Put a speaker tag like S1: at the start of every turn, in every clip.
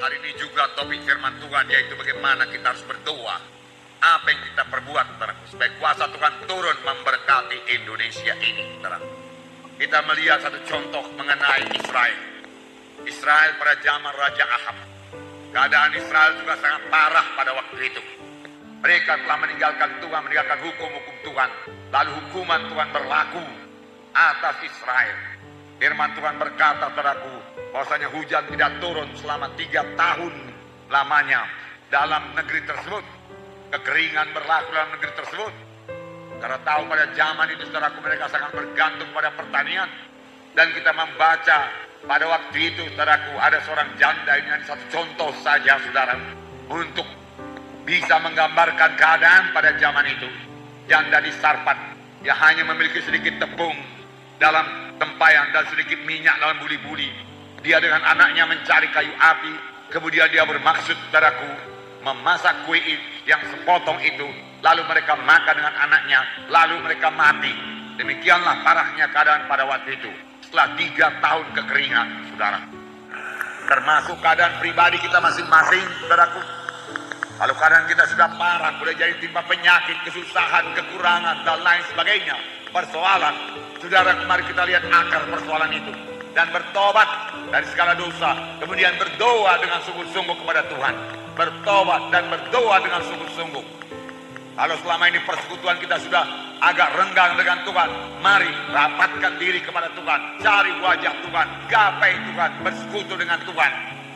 S1: Hari ini juga topik firman Tuhan yaitu bagaimana kita harus berdoa. Apa yang kita perbuat, saudaraku, supaya kuasa Tuhan turun memberkati Indonesia ini, saudaraku. Kita melihat satu contoh mengenai Israel. Israel pada zaman Raja Ahab. Keadaan Israel juga sangat parah pada waktu itu. Mereka telah meninggalkan Tuhan, meninggalkan hukum-hukum Tuhan. Lalu hukuman Tuhan berlaku atas Israel. Firman Tuhan berkata, saudaraku, bahwasanya hujan tidak turun selama tiga tahun lamanya dalam negeri tersebut. Kekeringan berlaku dalam negeri tersebut. Karena tahu pada zaman itu saudaraku mereka sangat bergantung pada pertanian. Dan kita membaca pada waktu itu saudaraku ada seorang janda ini hanya satu contoh saja saudara. Untuk bisa menggambarkan keadaan pada zaman itu. Janda di Sarpat yang hanya memiliki sedikit tepung dalam tempayan dan sedikit minyak dalam buli-buli. Dia dengan anaknya mencari kayu api. Kemudian dia bermaksud saudaraku memasak kue yang sepotong itu. Lalu mereka makan dengan anaknya. Lalu mereka mati. Demikianlah parahnya keadaan pada waktu itu. Setelah tiga tahun kekeringan, saudara. Termasuk keadaan pribadi kita masing-masing, saudaraku. Kalau keadaan kita sudah parah, boleh jadi timpa penyakit, kesusahan, kekurangan, dan lain sebagainya. Persoalan, saudara kemarin kita lihat akar persoalan itu. Dan bertobat dari segala dosa. Kemudian berdoa dengan sungguh-sungguh kepada Tuhan. Bertobat dan berdoa dengan sungguh-sungguh. Kalau selama ini persekutuan kita sudah agak renggang dengan Tuhan, mari rapatkan diri kepada Tuhan, cari wajah Tuhan, gapai Tuhan, bersekutu dengan Tuhan,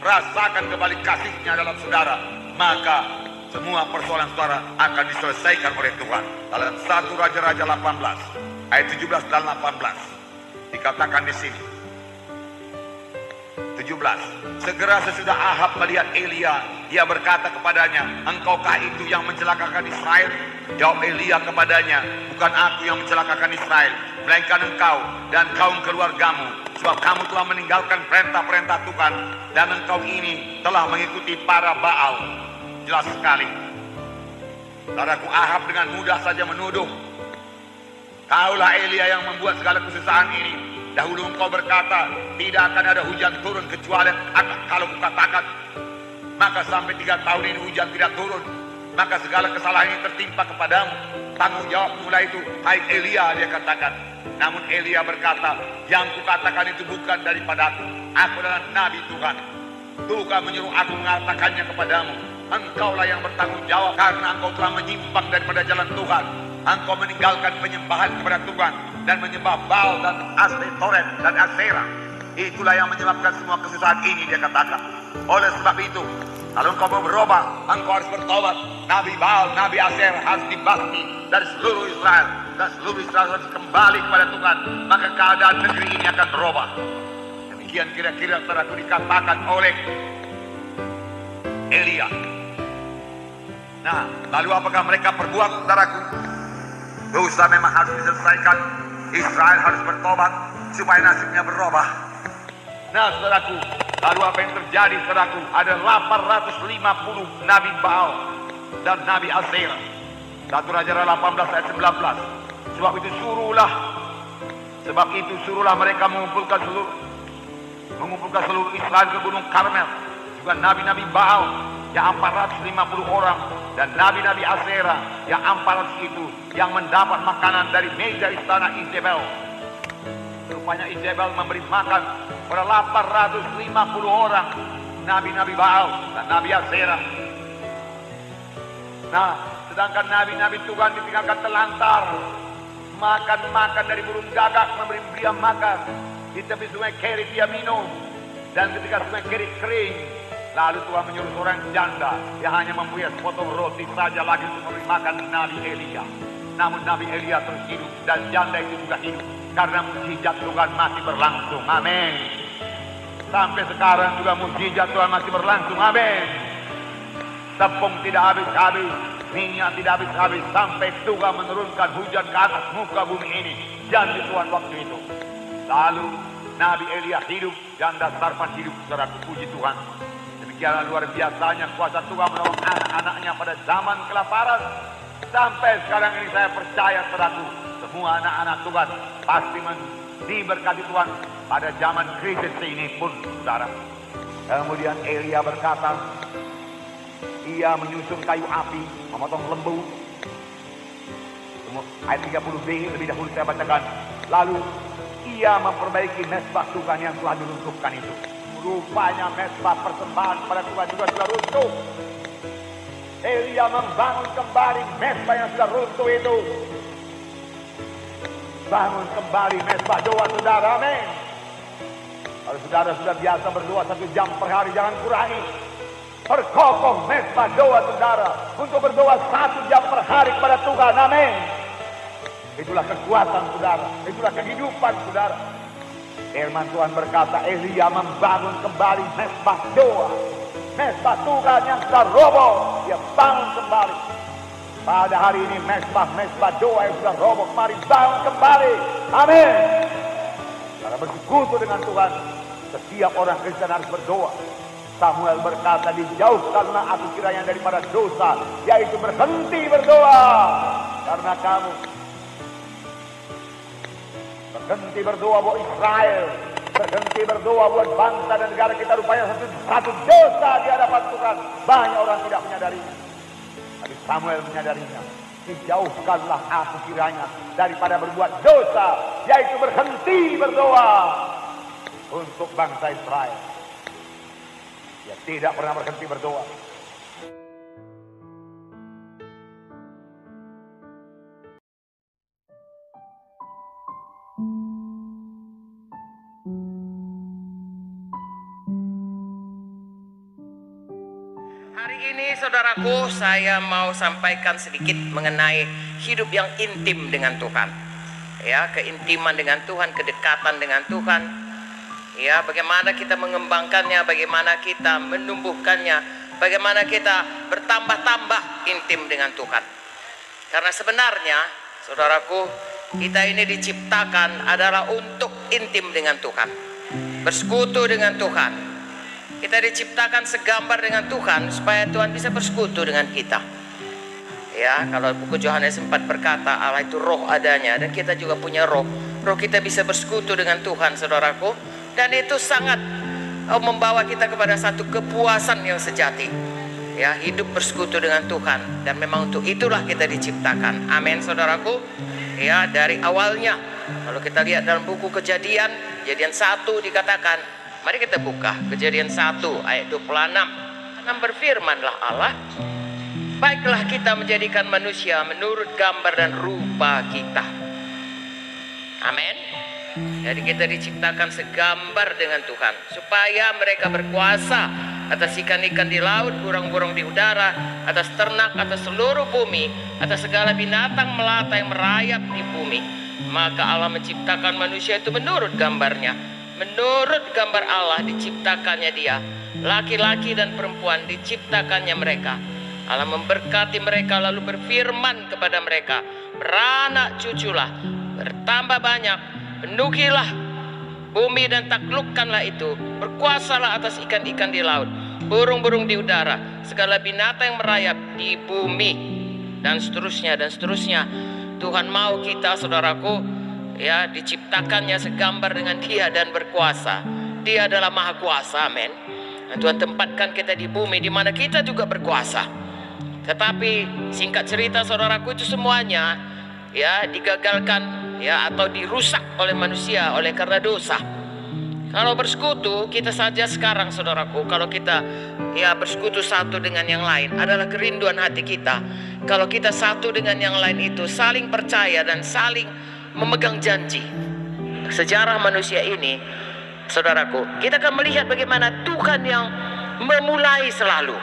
S1: rasakan kembali kasihnya dalam saudara, maka semua persoalan saudara akan diselesaikan oleh Tuhan. Dalam satu Raja-Raja 18 ayat 17 dan 18 dikatakan di sini. 17. Segera sesudah Ahab melihat Elia, dia berkata kepadanya, Engkaukah itu yang mencelakakan Israel? Jawab Elia kepadanya, Bukan aku yang mencelakakan Israel, melainkan engkau dan kaum keluargamu. Sebab kamu telah meninggalkan perintah-perintah Tuhan, dan engkau ini telah mengikuti para Baal. Jelas sekali. Saudaraku Ahab dengan mudah saja menuduh. Kaulah Elia yang membuat segala kesusahan ini. Dahulu engkau berkata, tidak akan ada hujan turun kecuali kalau kukatakan. Maka sampai tiga tahun ini hujan tidak turun. Maka segala kesalahan ini tertimpa kepadamu. Tanggung jawab mulai itu, hai Elia dia katakan. Namun Elia berkata, yang kukatakan itu bukan daripada aku. Aku adalah Nabi Tuhan. Tuhan menyuruh aku mengatakannya kepadamu. Engkaulah yang bertanggung jawab karena engkau telah menyimpang daripada jalan Tuhan. Engkau meninggalkan penyembahan kepada Tuhan dan menyembah Baal dan Astetoret dan Asera. Itulah yang menyebabkan semua kesusahan ini dia katakan. Oleh sebab itu, kalau engkau mau berubah, engkau harus bertobat. Nabi Baal, Nabi Asher harus dibasmi dari seluruh Israel. Dan seluruh Israel harus kembali kepada Tuhan. Maka keadaan negeri ini akan berubah. Demikian kira-kira telah dikatakan oleh Elia. Nah, lalu apakah mereka perbuat, saudaraku? Dosa memang harus diselesaikan. Israel harus bertobat supaya nasibnya berubah. Nah, saudaraku, lalu apa yang terjadi, saudaraku? Ada 850 Nabi Baal dan Nabi Asera. Satu Raja 18 ayat 19. Sebab itu suruhlah, sebab itu suruhlah mereka mengumpulkan seluruh mengumpulkan seluruh Israel ke Gunung Karmel. Juga Nabi-Nabi Baal yang 450 orang dan nabi-nabi Asera yang 400 itu yang mendapat makanan dari meja istana Isabel. Rupanya Isabel memberi makan pada 850 orang nabi-nabi Baal dan nabi Asera. Nah, sedangkan nabi-nabi Tuhan ditinggalkan telantar, makan-makan dari burung gagak memberi dia makan di tepi sungai Kerit dia minum dan ketika sungai Kerit kering Lalu Tuhan menyuruh seorang janda yang hanya mempunyai sepotong roti saja lagi untuk memberi makan Nabi Elia. Namun Nabi Elia terus hidup dan janda itu juga hidup karena mujizat Tuhan masih berlangsung. Amin. Sampai sekarang juga mujizat Tuhan masih berlangsung. Amin. Tepung tidak habis-habis, minyak tidak habis-habis sampai Tuhan menurunkan hujan ke atas muka bumi ini. Janji Tuhan waktu itu. Lalu Nabi Elia hidup, janda Sarfan hidup, saudara puji Tuhan. Demikianlah luar biasanya kuasa Tuhan menolong anak-anaknya pada zaman kelaparan. Sampai sekarang ini saya percaya saudaraku, semua anak-anak Tuhan pasti diberkati Tuhan pada zaman krisis ini pun saudara. Kemudian Elia berkata, ia menyusun kayu api, memotong lembu. Ayat 30b lebih dahulu saya bacakan. Lalu ia memperbaiki mesbah Tuhan yang telah diruntuhkan itu. Rupanya mesbah persembahan pada Tuhan juga sudah runtuh. Elia membangun kembali mesbah yang sudah runtuh itu. Bangun kembali mesbah doa saudara, amin. Kalau saudara sudah biasa berdoa satu jam per hari, jangan kurangi. Perkokoh mesbah doa saudara untuk berdoa satu jam per hari kepada Tuhan, amin. Itulah kekuatan saudara, itulah kehidupan saudara. Firman Tuhan berkata, Elia membangun kembali mesbah doa. Mesbah Tuhan yang sudah roboh, dia bangun kembali. Pada hari ini mesbah-mesbah doa yang sudah roboh, mari bangun kembali. Amin. Karena bersekutu dengan Tuhan, setiap orang Kristen harus berdoa. Samuel berkata, dijauhkanlah aku kiranya daripada dosa, yaitu berhenti berdoa. Karena kamu berhenti berdoa buat Israel, berhenti berdoa buat bangsa dan negara kita rupanya satu, satu dosa di hadapan Tuhan. Banyak orang tidak menyadarinya. Tapi Samuel menyadarinya. Dijauhkanlah aku kiranya daripada berbuat dosa, yaitu berhenti berdoa untuk bangsa Israel. Dia tidak pernah berhenti berdoa.
S2: Ini saudaraku saya mau sampaikan sedikit mengenai hidup yang intim dengan Tuhan. Ya, keintiman dengan Tuhan, kedekatan dengan Tuhan. Ya, bagaimana kita mengembangkannya, bagaimana kita menumbuhkannya, bagaimana kita bertambah-tambah intim dengan Tuhan. Karena sebenarnya, saudaraku, kita ini diciptakan adalah untuk intim dengan Tuhan. Bersekutu dengan Tuhan, kita diciptakan segambar dengan Tuhan supaya Tuhan bisa bersekutu dengan kita. Ya, kalau buku Yohanes 4 berkata Allah itu roh adanya dan kita juga punya roh. Roh kita bisa bersekutu dengan Tuhan, saudaraku. Dan itu sangat oh, membawa kita kepada satu kepuasan yang sejati. Ya, hidup bersekutu dengan Tuhan dan memang untuk itulah kita diciptakan. Amin, saudaraku. Ya, dari awalnya kalau kita lihat dalam buku Kejadian, Kejadian 1 dikatakan Mari kita buka kejadian 1 ayat 26 Dan berfirmanlah Allah Baiklah kita menjadikan manusia menurut gambar dan rupa kita Amin Jadi kita diciptakan segambar dengan Tuhan Supaya mereka berkuasa atas ikan-ikan di laut, burung-burung di udara, atas ternak, atas seluruh bumi, atas segala binatang melata yang merayap di bumi. Maka Allah menciptakan manusia itu menurut gambarnya. Menurut gambar Allah diciptakannya dia. Laki-laki dan perempuan diciptakannya mereka. Allah memberkati mereka lalu berfirman kepada mereka. Beranak cuculah, bertambah banyak, penuhilah bumi dan taklukkanlah itu. Berkuasalah atas ikan-ikan di laut, burung-burung di udara, segala binatang yang merayap di bumi. Dan seterusnya, dan seterusnya. Tuhan mau kita saudaraku ya diciptakannya segambar dengan dia dan berkuasa. Dia adalah maha kuasa, amin. Dan Tuhan tempatkan kita di bumi di mana kita juga berkuasa. Tetapi singkat cerita saudaraku itu semuanya ya digagalkan ya atau dirusak oleh manusia oleh karena dosa. Kalau bersekutu kita saja sekarang saudaraku kalau kita ya bersekutu satu dengan yang lain adalah kerinduan hati kita. Kalau kita satu dengan yang lain itu saling percaya dan saling memegang janji. Sejarah manusia ini saudaraku, kita akan melihat bagaimana Tuhan yang memulai selalu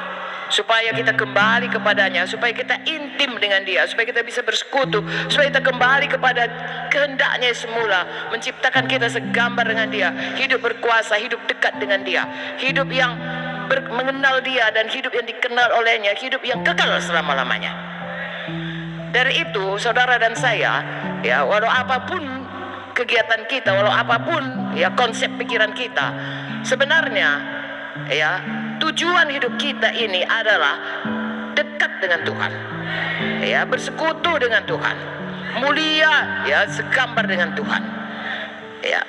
S2: supaya kita kembali kepadanya, supaya kita intim dengan dia, supaya kita bisa bersekutu, supaya kita kembali kepada kehendaknya semula, menciptakan kita segambar dengan dia, hidup berkuasa, hidup dekat dengan dia, hidup yang mengenal dia dan hidup yang dikenal olehnya, hidup yang kekal selama-lamanya. Dari itu, saudara dan saya, ya, walau apa pun kegiatan kita, walau apa pun ya konsep pikiran kita, sebenarnya ya tujuan hidup kita ini adalah dekat dengan Tuhan. Ya, bersekutu dengan Tuhan. Mulia ya segambar dengan Tuhan. Ya.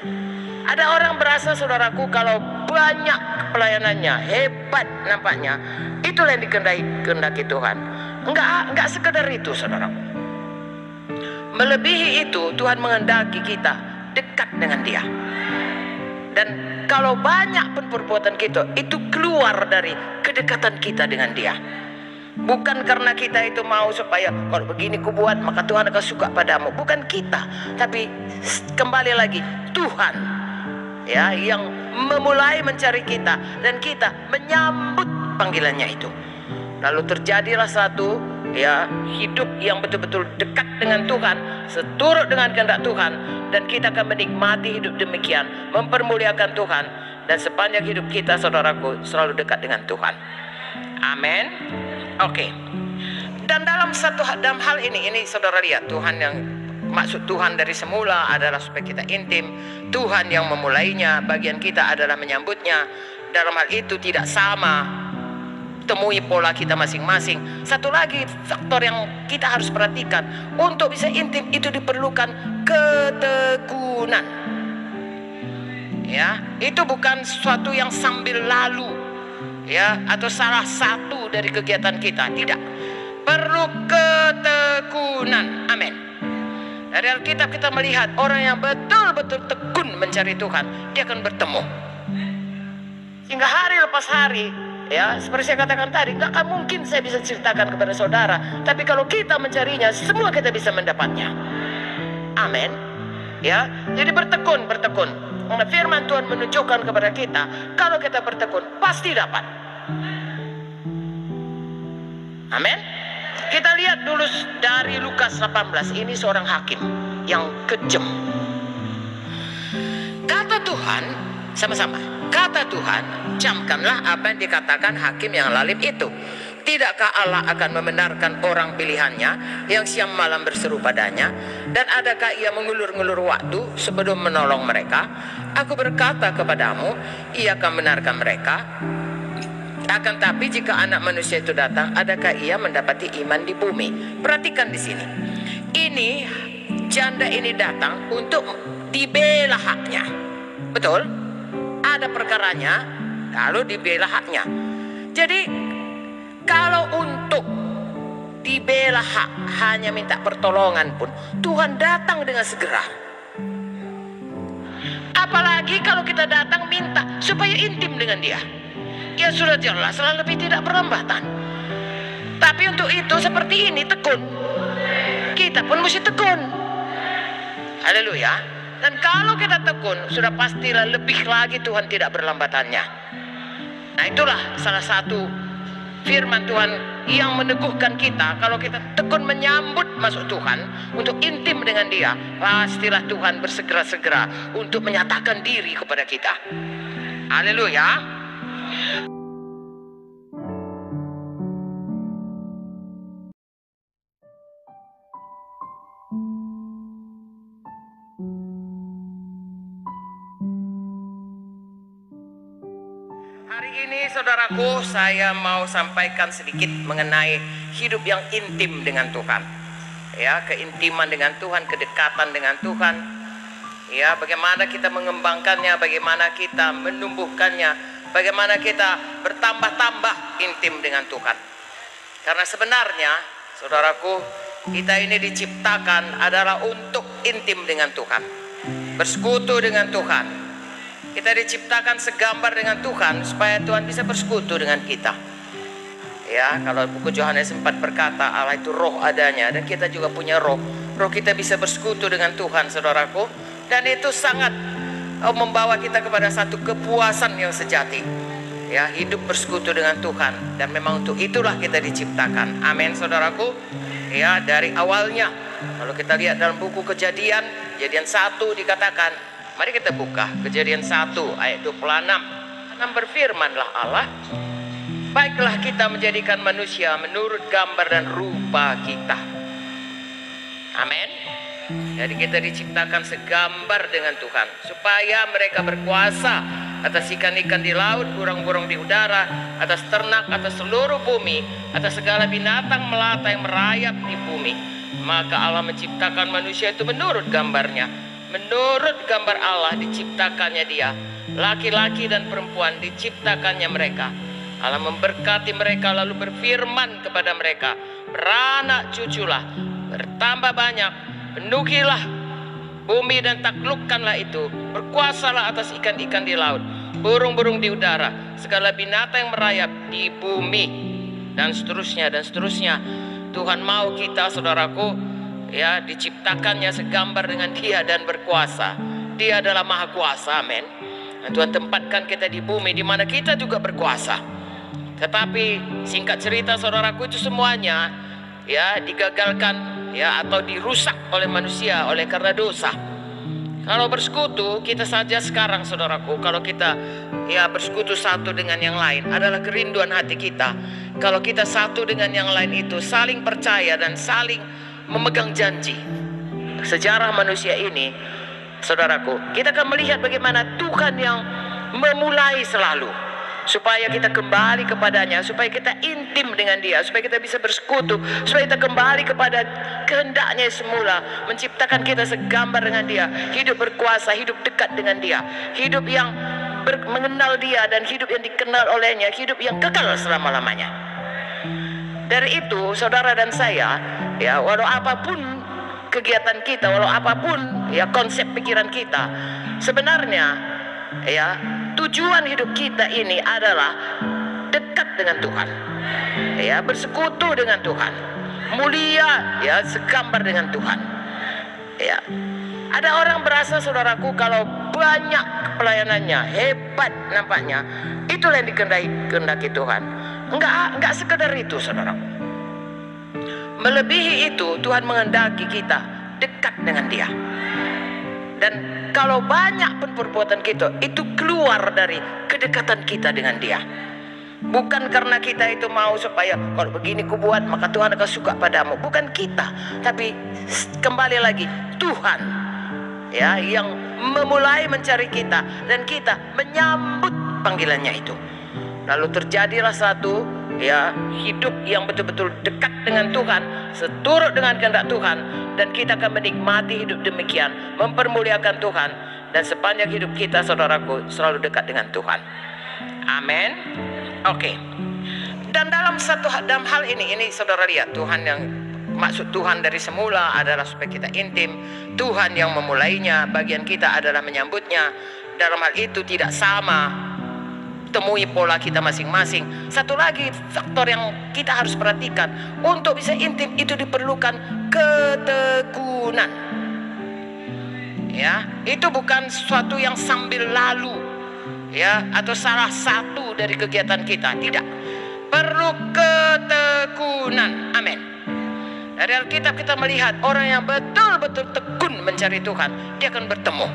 S2: Ada orang berasa saudaraku kalau banyak pelayanannya, hebat nampaknya. Itulah yang kehendaki Tuhan. Enggak enggak sekedar itu, saudara. Melebihi itu, Tuhan menghendaki kita dekat dengan Dia. Dan kalau banyak pun perbuatan kita itu keluar dari kedekatan kita dengan Dia. Bukan karena kita itu mau supaya kalau begini ku buat maka Tuhan akan suka padamu. Bukan kita, tapi kembali lagi Tuhan ya yang memulai mencari kita dan kita menyambut panggilannya itu. Lalu terjadilah satu ya hidup yang betul-betul dekat dengan Tuhan, seturut dengan kehendak Tuhan dan kita akan menikmati hidup demikian, mempermuliakan Tuhan dan sepanjang hidup kita saudaraku selalu dekat dengan Tuhan. Amin. Oke. Dan dalam satu dalam hal ini ini saudara lihat Tuhan yang maksud Tuhan dari semula adalah supaya kita intim. Tuhan yang memulainya, bagian kita adalah menyambutnya. Dalam hal itu tidak sama temui pola kita masing-masing. Satu lagi faktor yang kita harus perhatikan untuk bisa intim itu diperlukan ketekunan. Ya, itu bukan sesuatu yang sambil lalu ya atau salah satu dari kegiatan kita, tidak. Perlu ketekunan. Amin. Dari Alkitab kita melihat orang yang betul-betul tekun mencari Tuhan, dia akan bertemu. Sehingga hari lepas hari Ya, seperti saya katakan tadi, nggak mungkin saya bisa ceritakan kepada saudara. Tapi kalau kita mencarinya, semua kita bisa mendapatnya. Amin. Ya, jadi bertekun, bertekun. Karena firman Tuhan menunjukkan kepada kita, kalau kita bertekun, pasti dapat. Amin. Kita lihat dulu dari Lukas 18, ini seorang hakim yang kejam. Kata Tuhan, sama-sama. Kata Tuhan, camkanlah apa yang dikatakan hakim yang lalim itu. Tidakkah Allah akan membenarkan orang pilihannya yang siang malam berseru padanya? Dan adakah ia mengulur-ngulur waktu sebelum menolong mereka? Aku berkata kepadamu, ia akan benarkan mereka. Akan tapi jika anak manusia itu datang, adakah ia mendapati iman di bumi? Perhatikan di sini. Ini janda ini datang untuk dibela haknya. Betul? Ada perkaranya, lalu dibela haknya. Jadi kalau untuk dibela hak hanya minta pertolongan pun Tuhan datang dengan segera. Apalagi kalau kita datang minta supaya intim dengan dia. Ya sudah jelas lah lebih tidak berlambatan. Tapi untuk itu seperti ini tekun. Kita pun mesti tekun. Haleluya. Dan kalau kita tekun, sudah pastilah lebih lagi Tuhan tidak berlambatannya. Nah itulah salah satu firman Tuhan yang meneguhkan kita. Kalau kita tekun menyambut masuk Tuhan untuk intim dengan dia pastilah Tuhan bersegera-segera untuk menyatakan diri kepada kita. Haleluya saudaraku saya mau sampaikan sedikit mengenai hidup yang intim dengan Tuhan. Ya, keintiman dengan Tuhan, kedekatan dengan Tuhan. Ya, bagaimana kita mengembangkannya, bagaimana kita menumbuhkannya, bagaimana kita bertambah-tambah intim dengan Tuhan. Karena sebenarnya, saudaraku, kita ini diciptakan adalah untuk intim dengan Tuhan. Bersekutu dengan Tuhan, kita diciptakan segambar dengan Tuhan supaya Tuhan bisa bersekutu dengan kita. Ya, kalau buku Yohanes 4 berkata Allah itu roh adanya dan kita juga punya roh. Roh kita bisa bersekutu dengan Tuhan, saudaraku. Dan itu sangat oh, membawa kita kepada satu kepuasan yang sejati. Ya, hidup bersekutu dengan Tuhan dan memang untuk itulah kita diciptakan. Amin, saudaraku. Ya, dari awalnya kalau kita lihat dalam buku Kejadian, Kejadian 1 dikatakan Mari kita buka kejadian 1 ayat 26. Dan berfirmanlah Allah. Baiklah kita menjadikan manusia menurut gambar dan rupa kita. Amin. Jadi kita diciptakan segambar dengan Tuhan. Supaya mereka berkuasa atas ikan-ikan di laut, burung-burung di udara, atas ternak, atas seluruh bumi, atas segala binatang melata yang merayap di bumi. Maka Allah menciptakan manusia itu menurut gambarnya menurut gambar Allah diciptakannya dia. Laki-laki dan perempuan diciptakannya mereka. Allah memberkati mereka lalu berfirman kepada mereka, beranak cuculah, bertambah banyak, penuhilah bumi dan taklukkanlah itu, berkuasalah atas ikan-ikan di laut, burung-burung di udara, segala binatang yang merayap di bumi, dan seterusnya dan seterusnya. Tuhan mau kita saudaraku ya diciptakannya segambar dengan dia dan berkuasa. Dia adalah maha kuasa, amin. Dan Tuhan tempatkan kita di bumi di mana kita juga berkuasa. Tetapi singkat cerita saudaraku itu semuanya ya digagalkan ya atau dirusak oleh manusia oleh karena dosa. Kalau bersekutu kita saja sekarang saudaraku kalau kita ya bersekutu satu dengan yang lain adalah kerinduan hati kita. Kalau kita satu dengan yang lain itu saling percaya dan saling memegang janji. Sejarah manusia ini saudaraku, kita akan melihat bagaimana Tuhan yang memulai selalu supaya kita kembali kepadanya, supaya kita intim dengan dia, supaya kita bisa bersekutu, supaya kita kembali kepada kehendaknya semula, menciptakan kita segambar dengan dia, hidup berkuasa, hidup dekat dengan dia, hidup yang mengenal dia dan hidup yang dikenal olehnya, hidup yang kekal selama-lamanya. Dari itu, saudara dan saya, ya, walau apa pun kegiatan kita, walau apa pun ya konsep pikiran kita, sebenarnya ya tujuan hidup kita ini adalah dekat dengan Tuhan. Ya, bersekutu dengan Tuhan. Mulia ya segambar dengan Tuhan. Ya. Ada orang berasa saudaraku kalau banyak pelayanannya, hebat nampaknya, itulah yang kehendaki Tuhan. Enggak enggak sekedar itu saudaraku. Melebihi itu Tuhan menghendaki kita dekat dengan Dia. Dan kalau banyak pun perbuatan kita itu keluar dari kedekatan kita dengan dia. Bukan karena kita itu mau supaya kalau begini ku buat maka Tuhan akan suka padamu. Bukan kita, tapi kembali lagi Tuhan ya yang memulai mencari kita dan kita menyambut panggilannya itu. Lalu terjadilah satu ya hidup yang betul-betul dekat dengan Tuhan, seturut dengan kehendak Tuhan dan kita akan menikmati hidup demikian, mempermuliakan Tuhan dan sepanjang hidup kita saudaraku selalu dekat dengan Tuhan. Amin. Oke. Dan dalam satu dalam hal ini ini saudara lihat Tuhan yang maksud Tuhan dari semula adalah supaya kita intim. Tuhan yang memulainya, bagian kita adalah menyambutnya. Dalam hal itu tidak sama temui pola kita masing-masing. Satu lagi faktor yang kita harus perhatikan untuk bisa intim itu diperlukan ketekunan. Ya, itu bukan sesuatu yang sambil lalu ya atau salah satu dari kegiatan kita, tidak. Perlu ketekunan. Amin. Dari Alkitab kita melihat orang yang betul-betul tekun mencari Tuhan, dia akan bertemu.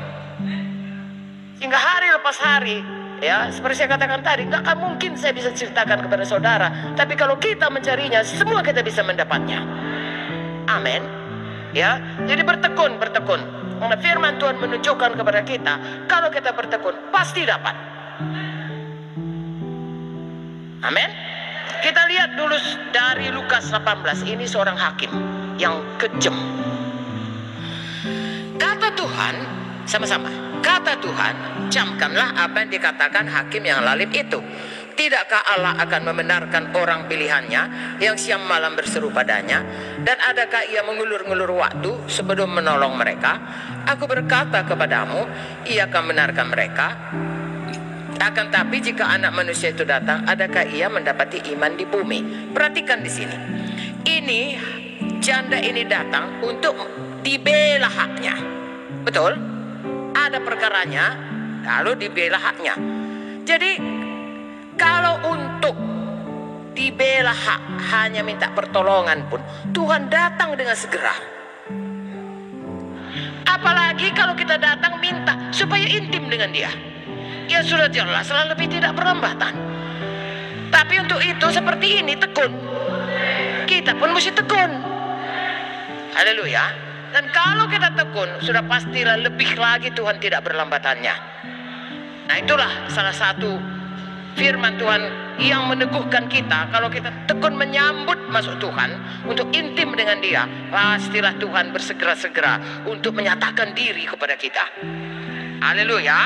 S2: Hingga hari lepas hari, ya seperti saya katakan tadi, nggak akan mungkin saya bisa ceritakan kepada saudara. Tapi kalau kita mencarinya, semua kita bisa mendapatnya. Amin. Ya, jadi bertekun, bertekun. Karena firman Tuhan menunjukkan kepada kita, kalau kita bertekun, pasti dapat. Amin. Kita lihat dulu dari Lukas 18, ini seorang hakim yang kejam. Kata Tuhan, sama-sama, kata Tuhan, camkanlah apa yang dikatakan hakim yang lalim itu. Tidakkah Allah akan membenarkan orang pilihannya yang siang malam berseru padanya? Dan adakah ia mengulur-ngulur waktu sebelum menolong mereka? Aku berkata kepadamu, ia akan benarkan mereka. Akan tapi jika anak manusia itu datang, adakah ia mendapati iman di bumi? Perhatikan di sini. Ini janda ini datang untuk dibela haknya. Betul? Ada perkaranya, lalu dibela haknya. Jadi kalau untuk dibela hak hanya minta pertolongan pun Tuhan datang dengan segera. Apalagi kalau kita datang minta supaya intim dengan dia. Ya sudah jelas lah lebih tidak perlambatan. Tapi untuk itu seperti ini tekun. Kita pun mesti tekun. Haleluya. Dan kalau kita tekun, sudah pastilah lebih lagi Tuhan tidak berlambatannya. Nah itulah salah satu firman Tuhan yang meneguhkan kita. Kalau kita tekun menyambut masuk Tuhan untuk intim dengan dia pastilah Tuhan bersegera-segera untuk menyatakan diri kepada kita. Haleluya